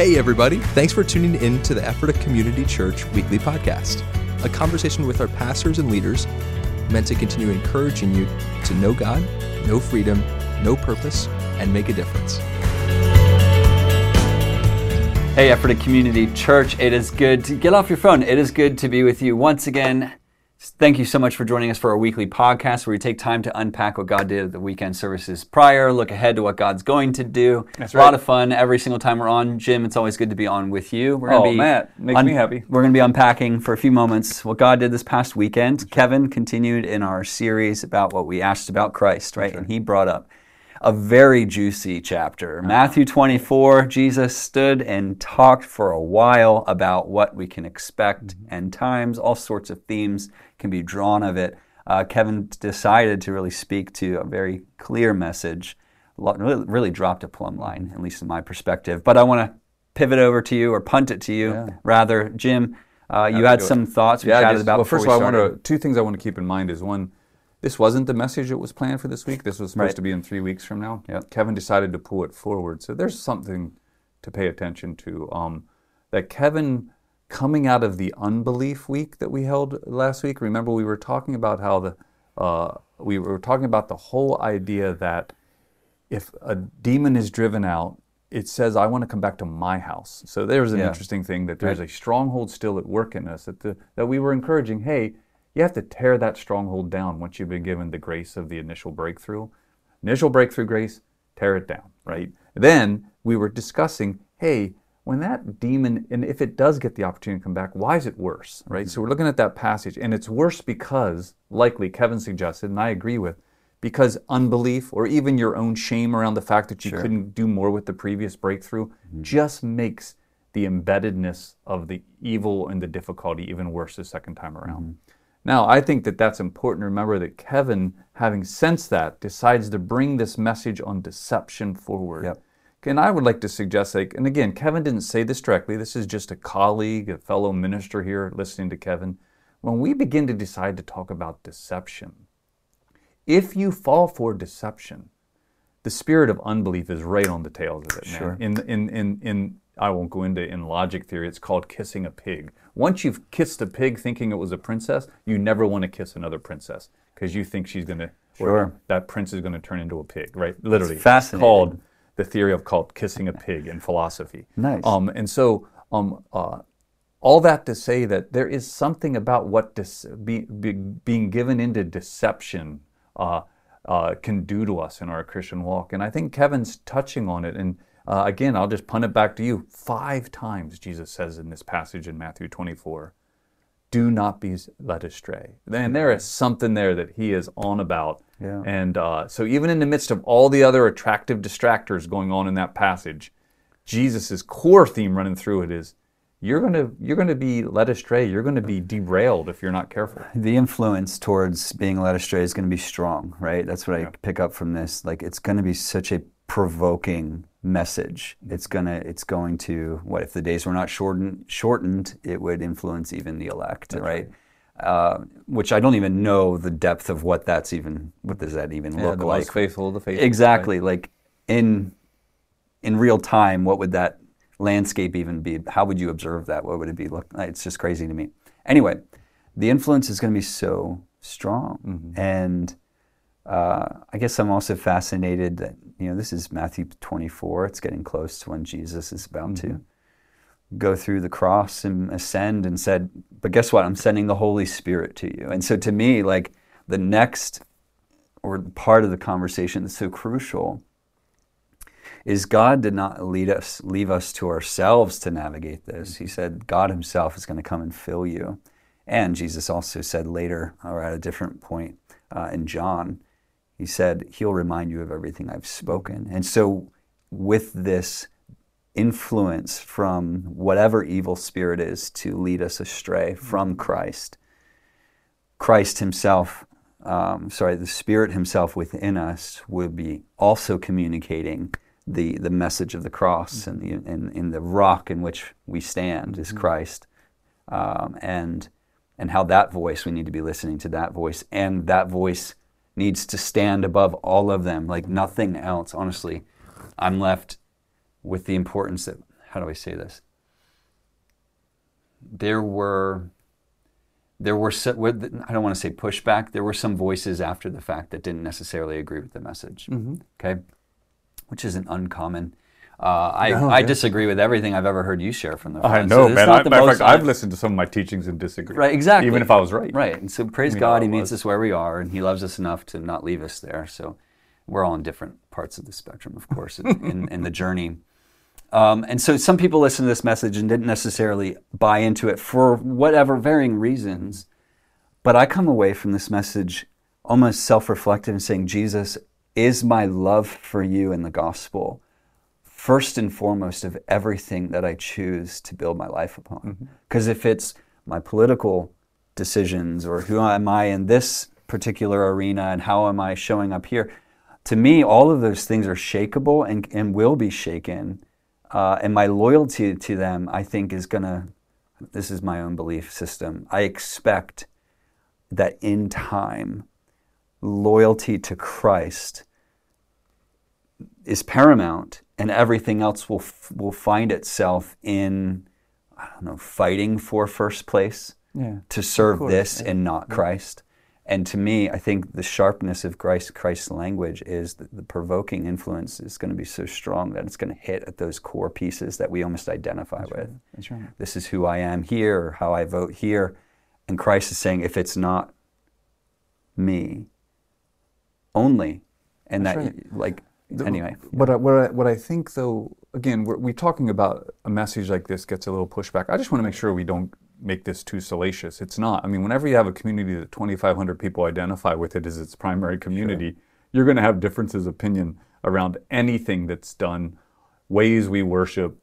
Hey, everybody. Thanks for tuning in to the Ephrata Community Church weekly podcast, a conversation with our pastors and leaders meant to continue encouraging you to know God, know freedom, know purpose, and make a difference. Hey, Ephrata Community Church, it is good to get off your phone. It is good to be with you once again. Thank you so much for joining us for our weekly podcast where we take time to unpack what God did at the weekend services prior, look ahead to what God's going to do. That's right. A lot of fun every single time we're on. Jim, it's always good to be on with you. We're Oh, Matt, makes me happy. We're going to be unpacking for a few moments what God did this past weekend. Kevin continued in our series about what we asked about Christ, right? And he brought up a very juicy chapter. Matthew 24, Jesus stood and talked for a while about what we can expect and times. All sorts of themes can be drawn of it. Uh, Kevin decided to really speak to a very clear message. Really, really dropped a plumb line, at least in my perspective. But I want to pivot over to you or punt it to you Yeah. rather. Jim, uh, you had do it. some thoughts we Yeah, chatted just- about. Well, first of all, I want to two things I want to keep in mind is one, this wasn't the message that was planned for this week. This was supposed Right. to be in three weeks from now. Yep. Kevin decided to pull it forward, so there's something to pay attention to. Um, that Kevin coming out of the unbelief week that we held last week. Remember, we were talking about how the uh, we were talking about the whole idea that if a demon is driven out, it says, I want to come back to my house. So there's an Yeah. interesting thing that there's a stronghold still at work in us that, the, that we were encouraging, hey, you have to tear that stronghold down once you've been given the grace of the initial breakthrough. Initial breakthrough grace, tear it down, right? Then we were discussing, hey, when that demon, and if it does get the opportunity to come back, why is it worse, right? Mm-hmm. So we're looking at that passage, and it's worse because, likely, Kevin suggested, and I agree with, because unbelief or even your own shame around the fact that you couldn't do more with the previous breakthrough mm-hmm. just makes the embeddedness of the evil and the difficulty even worse the second time around. Mm-hmm. Now, I think that that's important to remember that Kevin, having sensed that, decides to bring this message on deception forward. Yep. And I would like to suggest, like, and again, Kevin didn't say this directly. This is just a colleague, a fellow minister here listening to Kevin. When we begin to decide to talk about deception, if you fall for deception, the spirit of unbelief is right on the tails of it, man. Sure. In, in, in, in, I won't go into in logic theory. It's called kissing a pig. Once you've kissed a pig thinking it was a princess, you never want to kiss another princess because you think she's going to, Sure. that prince is going to turn into a pig, right? Literally, It's fascinating. called the theory of called kissing a pig in philosophy. Nice. Um, and so, um, uh, all that to say that there is something about what dis- be, be, being given into deception uh, uh, can do to us in our Christian walk. And I think Kevin's touching on it. And uh, again, I'll just punt it back to you. Five times Jesus says in this passage in Matthew 24, do not be led astray. And there is something there that he is on about. Yeah. And uh, so, even in the midst of all the other attractive distractors going on in that passage, Jesus' core theme running through it is you're going to you're going to be led astray. You're going to be derailed if you're not careful. the influence towards being led astray is going to be strong, right? That's what I pick up from this. Like it's going to be such a provoking message. It's gonna it's going to what if the days were not shortened shortened, it would influence even the elect, right? Uh, which I don't even know the depth of what that's even what does that even Yeah, look the like? most faithful the faithful. Exactly. Like in in real time, what would that landscape even be? How would you observe that? What would it be look? It's just crazy to me. Anyway, the influence is going to be so strong, and uh, I guess I'm also fascinated that you know this is Matthew 24. It's getting close to when Jesus is about to go through the cross and ascend and said, but guess what? I'm sending the Holy Spirit to you. And so to me, like the next or part of the conversation that's so crucial is God did not lead us, leave us to ourselves to navigate this. He said God Himself is going to come and fill you. And Jesus also said later, or at a different point uh, in John, He said, He'll remind you of everything I've spoken. And so, with this influence from whatever evil spirit is to lead us astray from Christ, Christ Himself, um, sorry, the Spirit Himself within us will be also communicating the, the message of the cross and, the, and, and the rock in which we stand is Christ. Um, and, and how that voice, we need to be listening to that voice, and that voice needs to stand above all of them, like nothing else. Honestly, I'm left with the importance that how do I say this? There were there were I don't want to say pushback. There were some voices after the fact that didn't necessarily agree with the message. Mm-hmm. Okay, which isn't uncommon. Uh, I, No, I yeah. disagree with everything I've ever heard you share from the. I front. know, So man. not I, the matter of fact, I've I- listened to some of my teachings and disagree. Right, exactly. Even if I was right. Right. And so praise mean, God, I He meets us where we are, and He loves us enough to not leave us there. So we're all in different parts of the spectrum, of course, in, in, in the journey. Um, and so some people listen to this message and didn't necessarily buy into it for whatever varying reasons. But I come away from this message almost self reflective and saying, Jesus, is my love for you in the gospel first and foremost of everything that I choose to build my life upon. Because if it's my political decisions or who am I in this particular arena and how am I showing up here, to me, all of those things are shakable and, and will be shaken. Uh, and my loyalty to them, I think, is going to, this is my own belief system. I expect that in time, loyalty to Christ is paramount, and everything else will f- will find itself in I don't know fighting for first place Yeah. to serve this and not Christ. And to me, I think the sharpness of Christ, Christ's language is that the provoking influence is going to be so strong that it's going to hit at those core pieces that we almost identify with. That's right. This is who I am here, or how I vote here. And Christ is saying, if it's not me only, and That's that, right. like, The- anyway. What I, what I, what I think though, again, we're, we're talking about a message like this gets a little pushback. I just want to make sure we don't make this too salacious. It's not. I mean, whenever you have a community that 2,500 people identify with it as its primary community, you're going to have differences of opinion around anything that's done, ways we worship,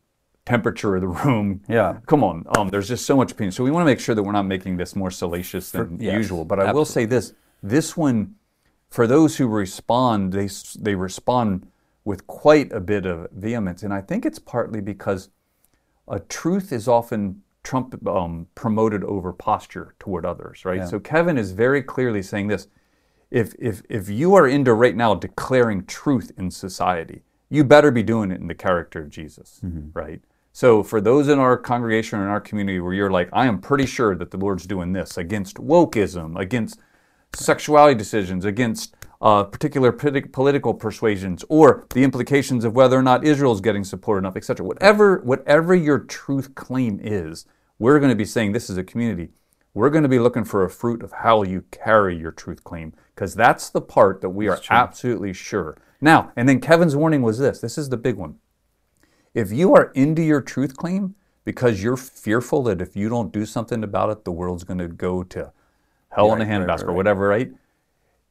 temperature of the room. Yeah. Come on. Um, there's just so much opinion. So we want to make sure that we're not making this more salacious than yes, usual. But I will say this: this one, for those who respond, they they respond with quite a bit of vehemence, and I think it's partly because a truth is often Trump um, promoted over posture toward others, right? Yeah. So Kevin is very clearly saying this: if if if you are into right now declaring truth in society, you better be doing it in the character of Jesus, right? So for those in our congregation or in our community where you're like, I am pretty sure that the Lord's doing this against wokeism, against sexuality decisions, against uh, particular politi- political persuasions, or the implications of whether or not Israel is getting support enough, etc. Whatever, whatever your truth claim is, we're going to be saying this is a community. We're going to be looking for a fruit of how you carry your truth claim, because that's the part that we are absolutely sure. Now, and then Kevin's warning was this. This is the big one. If you are into your truth claim because you're fearful that if you don't do something about it, the world's going to go to hell in a Right, right, handbasket right, or whatever, right?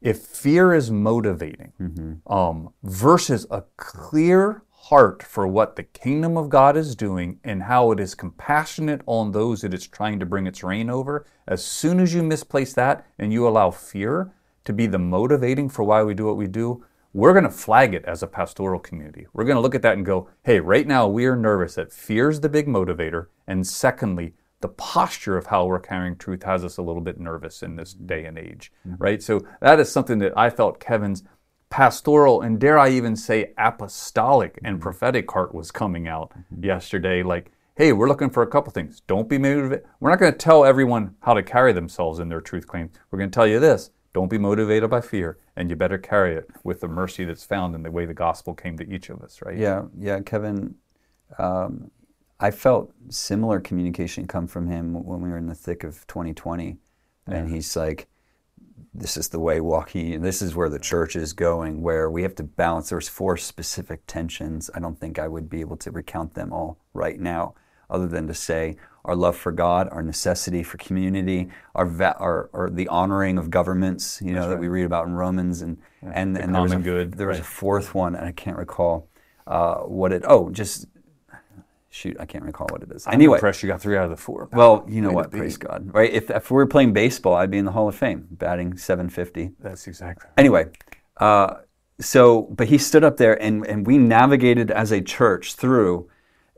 If fear is motivating Mm-hmm. um, versus a clear heart for what the kingdom of God is doing and how it is compassionate on those that it's trying to bring its reign over, as soon as you misplace that and you allow fear to be the motivating for why we do what we do, we're going to flag it as a pastoral community. We're going to look at that and go, hey, right now we are nervous that fear is the big motivator. And secondly, the posture of how we're carrying truth has us a little bit nervous in this day and age, mm-hmm. right? So that is something that I felt Kevin's pastoral and dare I even say apostolic and mm-hmm. prophetic heart was coming out mm-hmm. yesterday. Like, hey, we're looking for a couple things. Don't be motivated. We're not going to tell everyone how to carry themselves in their truth claims. We're going to tell you this don't be motivated by fear, and you better carry it with the mercy that's found in the way the gospel came to each of us, right? Yeah, yeah, Kevin. Um, I felt similar communication come from him when we were in the thick of 2020, and he's like, "This is the way walking. This is where the church is going. Where we have to balance. There's four specific tensions. I don't think I would be able to recount them all right now, other than to say our love for God, our necessity for community, our va- our, our the honoring of governments. You know that we read about in Romans, and and the and there was a, good, There was a fourth one, and I can't recall uh, what it. Oh, just shoot, I can't recall what it is. I'm Anyway, impressed you got three out of the four. well, you know Way what? Praise God, right? If if we were playing baseball, I'd be in the Hall of Fame, batting 750. That's exactly. Right. Anyway, uh, so but he stood up there, and and we navigated as a church through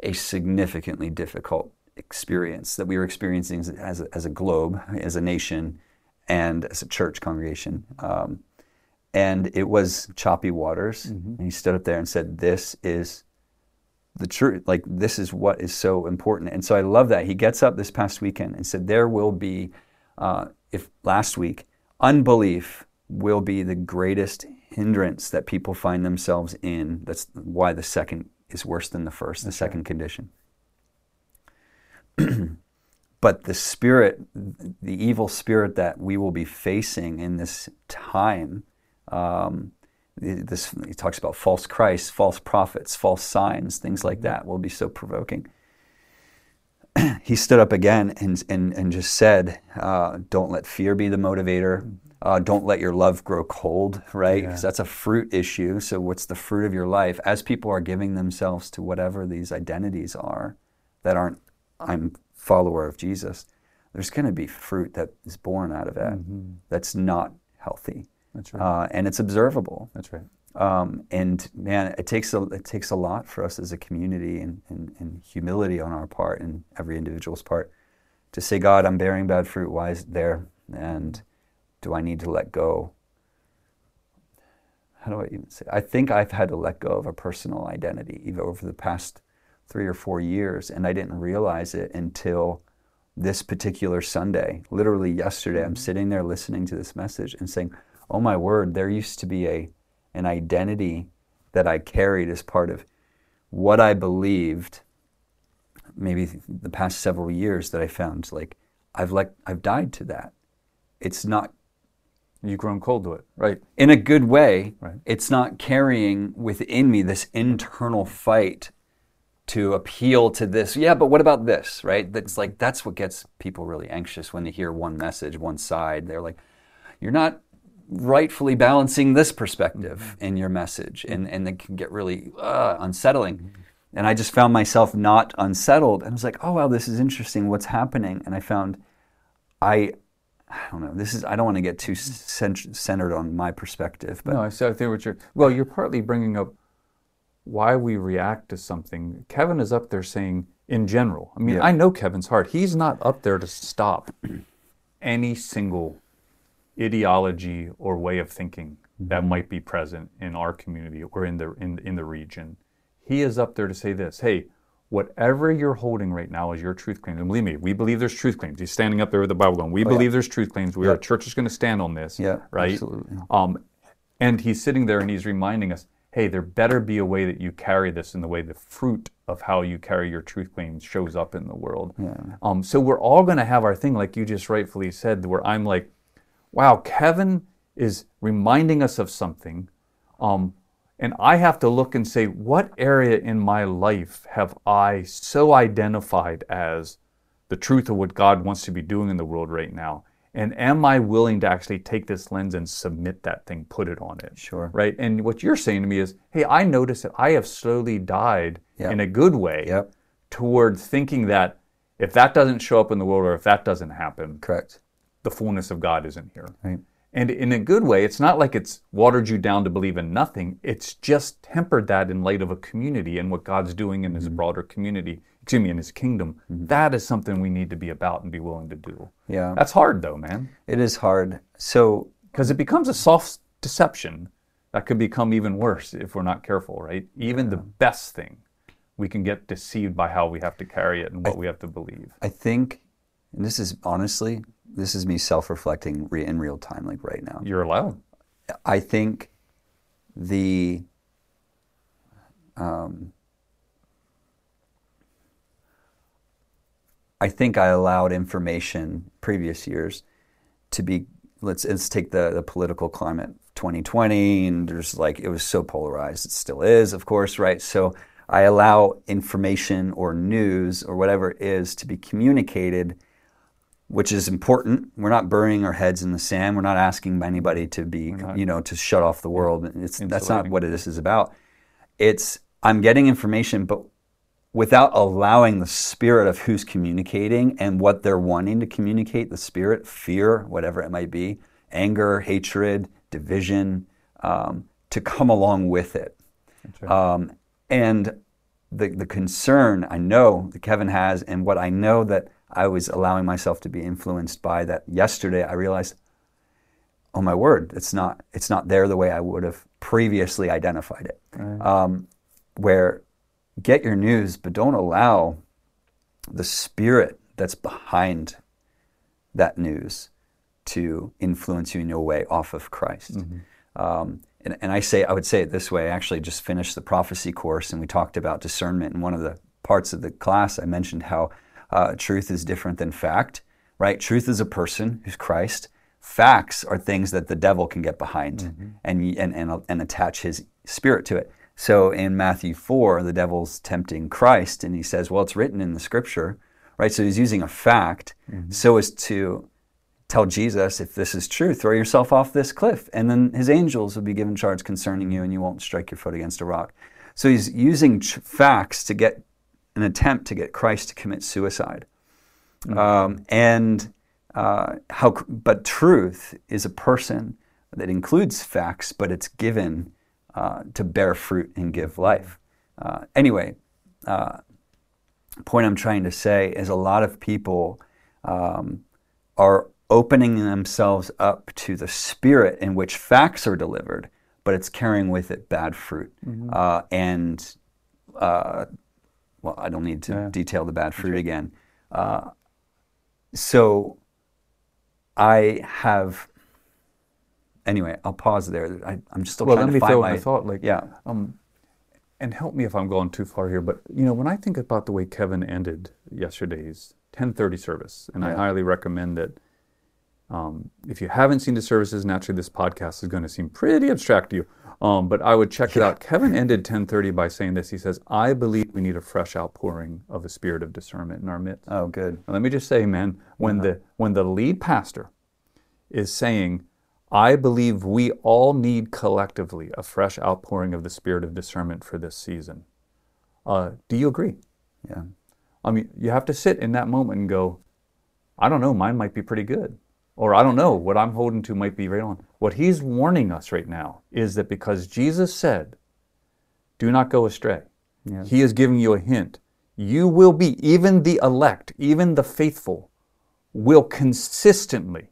a significantly difficult experience that we were experiencing as, as, a, as a globe, as a nation, and as a church congregation. Um, and it was choppy waters. And he stood up there and said, This is the truth. Like this is what is so important. And so I love that he gets up this past weekend and said there will be, uh, if last week, unbelief will be the greatest hindrance that people find themselves in. That's why the second is worse than the first, the second condition. but the spirit, the evil spirit that we will be facing in this time, um, this he talks about false Christs, false prophets, false signs, things like that will be so provoking. he stood up again and, and, and just said, uh, Don't let fear be the motivator. Uh, don't let your love grow cold, right? Because yeah. that's a fruit issue. So, what's the fruit of your life? As people are giving themselves to whatever these identities are that aren't, I'm follower of Jesus, there's going to be fruit that is born out of that mm-hmm. that's not healthy. That's right. Uh, and it's observable. That's right. Um, and man, it takes a it takes a lot for us as a community and, and, and, humility on our part and every individual's part to say, God, I'm bearing bad fruit. Why is it there? And do I need to let go? How do I even say? I think I've had to let go of a personal identity even over the past three or four years, and I didn't realize it until this particular Sunday. Literally yesterday, I'm mm-hmm. sitting there listening to this message and saying, "Oh my word, there used to be a an identity that I carried as part of what I believed." Maybe the past several years that I found like I've like I've died to that. It's not You've grown cold to it, right? In a good way. Right. It's not carrying within me this internal fight to appeal to this. Yeah, but what about this, right? That's like that's what gets people really anxious when they hear one message, one side. They're like, you're not rightfully balancing this perspective mm-hmm. in your message, and and it can get really uh, unsettling. Mm-hmm. And I just found myself not unsettled, and I was like, oh wow, this is interesting. What's happening? And I found, I. I don't know. This is. I don't want to get too centered on my perspective, but no. I think what you're. Well, you're partly bringing up why we react to something. Kevin is up there saying, in general, I mean, yeah. I know Kevin's heart. He's not up there to stop any single ideology or way of thinking that mm-hmm. might be present in our community or in the in, in the region. He is up there to say this, hey, whatever you're holding right now is your truth claims. And believe me, we believe there's truth claims. He's standing up there with the Bible going, we oh, believe yeah. there's truth claims. We yeah. are a church is going to stand on this. Yeah, right? Absolutely. Um, and he's sitting there and he's reminding us, hey, there better be a way that you carry this in the way the fruit of how you carry your truth claims shows up in the world. Yeah. Um, so we're all going to have our thing, like you just rightfully said, where I'm like, wow, Kevin is reminding us of something. Um, and I have to look and say, what area in my life have I so identified as the truth of what God wants to be doing in the world right now? And am I willing to actually take this lens and submit that thing, put it on it? Sure. Right. And what you're saying to me is, hey, I notice that I have slowly died yep. in a good way yep. toward thinking that if that doesn't show up in the world or if that doesn't happen, correct, the fullness of God isn't here. Right. And in a good way, it's not like it's watered you down to believe in nothing. It's just tempered that in light of a community and what God's doing in mm-hmm. His broader community excuse me, in his kingdom. Mm-hmm. That is something we need to be about and be willing to do. Yeah. That's hard though, man. It is hard. So because it becomes a soft deception that could become even worse if we're not careful, right? Even yeah. the best thing, we can get deceived by how we have to carry it and what I, we have to believe. I think, and this is honestly, this is me self-reflecting re- in real time, like right now. You're allowed. I think the um, I think I allowed information previous years to be let's let's take the, the political climate 2020 and there's like it was so polarized it still is of course right so I allow information or news or whatever it is to be communicated which is important. We're not burying our heads in the sand. We're not asking anybody to be you know to shut off the world. It's that's not what this is about. It's I'm getting information but without allowing the spirit of who's communicating and what they're wanting to communicate the spirit, fear, whatever it might be, anger, hatred, division, um, to come along with it. Right. Um, and the, the concern I know that Kevin has, and what I know that I was allowing myself to be influenced by, that yesterday I realized, oh my word, it's not it's not there the way I would have previously identified it. Right. Um, where get your news, but don't allow the spirit that's behind that news to influence you in your way off of Christ. Um, and, and I say, I would say it this way. I actually just finished the prophecy course, and we talked about discernment. And one of the parts of the class, I mentioned how uh, truth is different than fact. Right? Truth is a person who's Christ. Facts are things that the devil can get behind and, and and and attach his spirit to it. So in Matthew four, the devil's tempting Christ, and he says, "Well, it's written in the Scripture." Right? So he's using a fact so as to tell Jesus, if this is true, throw yourself off this cliff, and then his angels will be given charge concerning you, and you won't strike your foot against a rock. So he's using tr- facts to get an attempt to get Christ to commit suicide. Um, and uh, how, but truth is a person that includes facts, but it's given uh, to bear fruit and give life. Uh, anyway, uh, point I'm trying to say is a lot of people um, are opening themselves up to the spirit in which facts are delivered, but it's carrying with it bad fruit. Uh, and, uh, well, I don't need to Yeah. detail the bad fruit again. Uh, so I have, anyway, I'll pause there. I, I'm just still well, trying to find my thought. Like, yeah. um, and help me if I'm going too far here, but you know, when I think about the way Kevin ended yesterday's 10:30 service, and I highly recommend that. Um, if you haven't seen the services, naturally this podcast is going to seem pretty abstract to you. Um, but I would check it out. Kevin ended 10:30 by saying this. He says, "I believe we need a fresh outpouring of the spirit of discernment in our midst." Oh, good. And let me just say, man, when the when the lead pastor is saying, "I believe we all need collectively a fresh outpouring of the spirit of discernment for this season," uh, do you agree? Yeah. I mean, you have to sit in that moment and go, "I don't know, mine might be pretty good," or "I don't know, what I'm holding to might be right on." What he's warning us right now is that because Jesus said, "Do not go astray," Yeah. he is giving you a hint. You will be, even the elect, even the faithful, will consistently,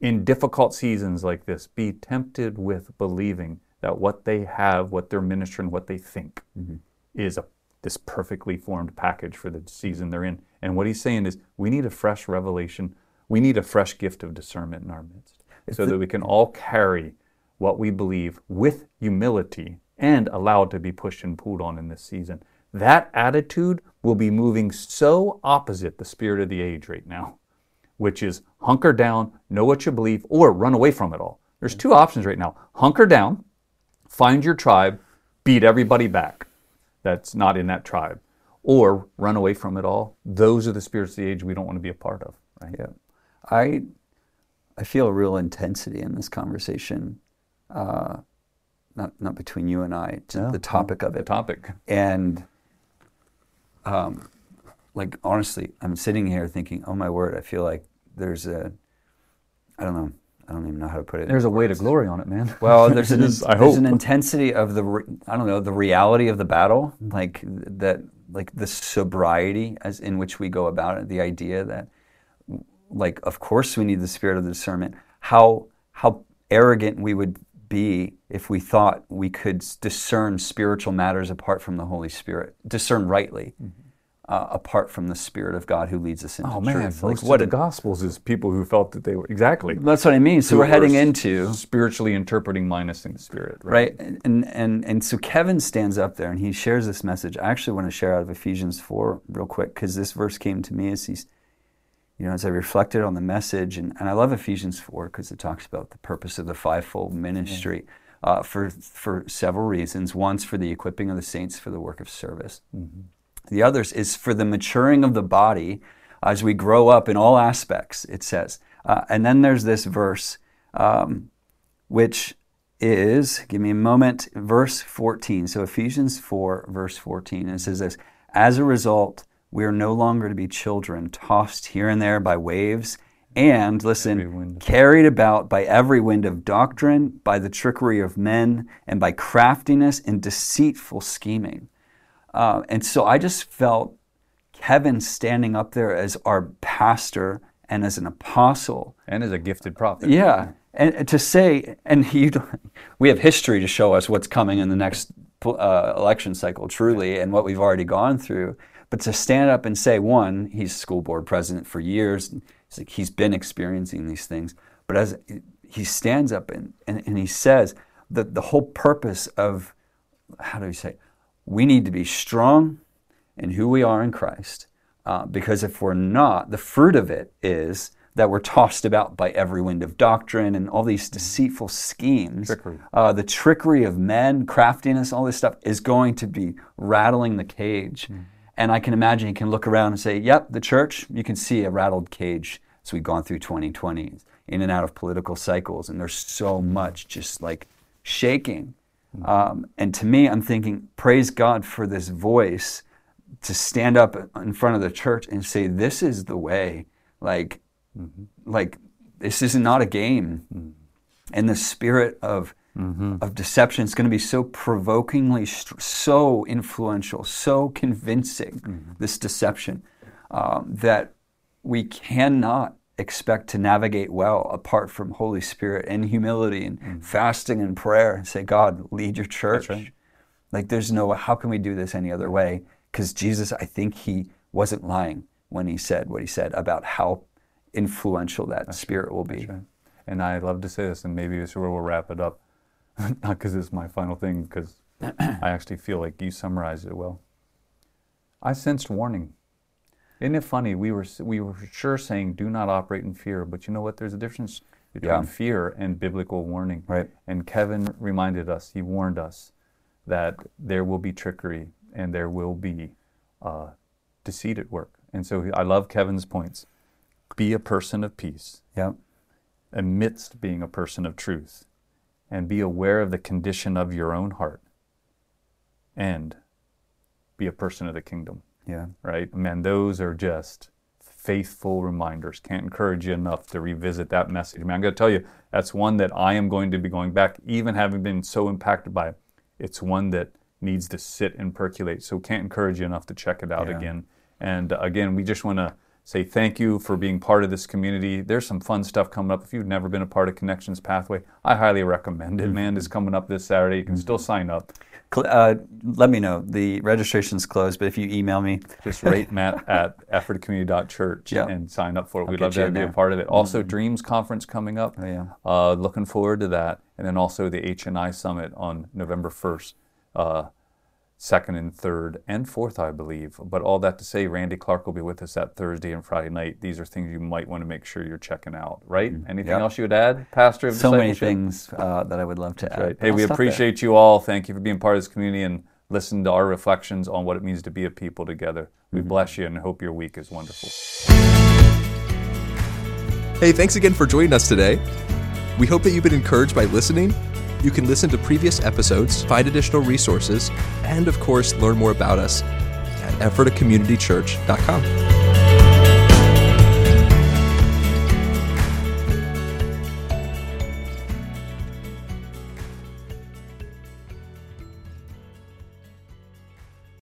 in difficult seasons like this, be tempted with believing that what they have, what they're ministering, what they think, mm-hmm. is a, this perfectly formed package for the season they're in. And what he's saying is, we need a fresh revelation. We need a fresh gift of discernment in our midst, so that we can all carry what we believe with humility and allow it to be pushed and pulled on in this season. That attitude will be moving so opposite the spirit of the age right now, which is hunker down, know what you believe, or run away from it all. There's two options right now hunker down, find your tribe, beat everybody back that's not in that tribe, or run away from it all. Those are the spirits of the age we don't want to be a part of. Right? Yeah, I I feel a real intensity in this conversation, uh, not not between you and I, No, the topic of The it, topic. and um, like honestly, I'm sitting here thinking, oh my word, I feel like there's a, I don't know, I don't even know how to put it. There's a way to glory on it, man. Well, there's an Is, I there's an intensity of the re- I don't know the reality of the battle, like that, like the sobriety as in which we go about it. The idea that, like, of course we need the spirit of the discernment. How how arrogant we would be if we thought we could discern spiritual matters apart from the Holy Spirit, discern rightly. Uh, apart from the Spirit of God who leads us into Oh man, truth, most what the Gospels is people who felt that they were exactly. that's what I mean. So we're heading into spiritually interpreting minus in the spirit, right and and and so kevin stands up there and he shares this message i actually want to share out of ephesians 4 real quick because this verse came to me as he's you know as i reflected on the message and, and i love ephesians 4 because it talks about the purpose of the fivefold ministry uh, for for several reasons one's for the equipping of the saints for the work of service the others is for the maturing of the body as we grow up in all aspects it says uh, and then there's this verse um, which is, give me a moment, verse 14. So Ephesians 4, verse 14. And it says this As a result, we are no longer to be children, tossed here and there by waves, and, listen, carried about by every wind of doctrine, by the trickery of men, and by craftiness and deceitful scheming. Uh, and so I just felt Kevin standing up there as our pastor and as an apostle. and as a gifted prophet. Yeah, and to say, and don't- we have history to show us what's coming in the next uh, election cycle, truly, and what we've already gone through. But to stand up and say, one, he's school board president for years, he's, like, he's been experiencing these things. But as he stands up and, and, and he says that the whole purpose of, how do we say, we need to be strong in who we are in Christ. Uh, because if we're not, the fruit of it is that we're tossed about by every wind of doctrine and all these deceitful schemes. Trickery. Uh, the trickery of men, craftiness, all this stuff is going to be rattling the cage. Mm. And I can imagine you can look around and say, yep, the church, you can see a rattled cage So we've gone through 2020, in and out of political cycles. And there's so much just like shaking. Mm. Um, and to me, I'm thinking, praise God for this voice to stand up in front of the church and say, this is the way. Like, Mm-hmm. Like this is not a game, mm-hmm. and the spirit of mm-hmm. of deception is going to be so provokingly, so influential, so convincing. Mm-hmm. This deception um, that we cannot expect to navigate well apart from Holy Spirit and humility and mm-hmm. fasting and prayer and say, God, lead your church. Right. Like there's no how can we do this any other way? Because Jesus, I think he wasn't lying when he said what he said about how influential that That's spirit will be. Right. And I love to say this, and maybe this is where we'll wrap it up. Not because it's my final thing, because I actually feel like you summarized it well. I sensed warning. Isn't it funny? We were we were sure saying do not operate in fear, but you know what? There's a difference between yeah. fear and biblical warning. Right. And Kevin reminded us. He warned us that there will be trickery and there will be uh, deceit at work. And so I love Kevin's points be a person of peace. Yep. Amidst being a person of truth. And be aware of the condition of your own heart. And be a person of the kingdom. Yeah. Right? Man, those are just faithful reminders. Can't encourage you enough to revisit that message. I mean, I'm going to tell you, that's one that I am going to be going back, even having been so impacted by it. It's one that needs to sit and percolate. So can't encourage you enough to check it out yeah. again. And uh, again, we just want to say thank you for being part of this community. There's some fun stuff coming up. If you've never been a part of Connections Pathway, I highly recommend it, mm-hmm. man. It's coming up this Saturday. You can mm-hmm. still sign up. Uh, let me know. The registration's closed, but if you email me, just rate Matt at ephratacommunity.church yep. and sign up for it. We'd love to be a part of it. Also, mm-hmm. Dreams Conference coming up. Oh, yeah. Uh, looking forward to that. And then also the HNI Summit on November 1st. Uh, second and third and fourth, I believe. But all that to say, Randy Clark will be with us that Thursday and Friday night. These are things you might want to make sure you're checking out, right? Mm-hmm. Anything yep. else you would add, Pastor? Of so many things uh, that I would love to That's add. Right. Hey, we appreciate there. you all. Thank you for being part of this community and listen to our reflections on what it means to be a people together. We mm-hmm. bless you and hope your week is wonderful. Hey, thanks again for joining us today. We hope that you've been encouraged by listening you can listen to previous episodes, find additional resources, and of course, learn more about us at ephratacommunitychurch.com.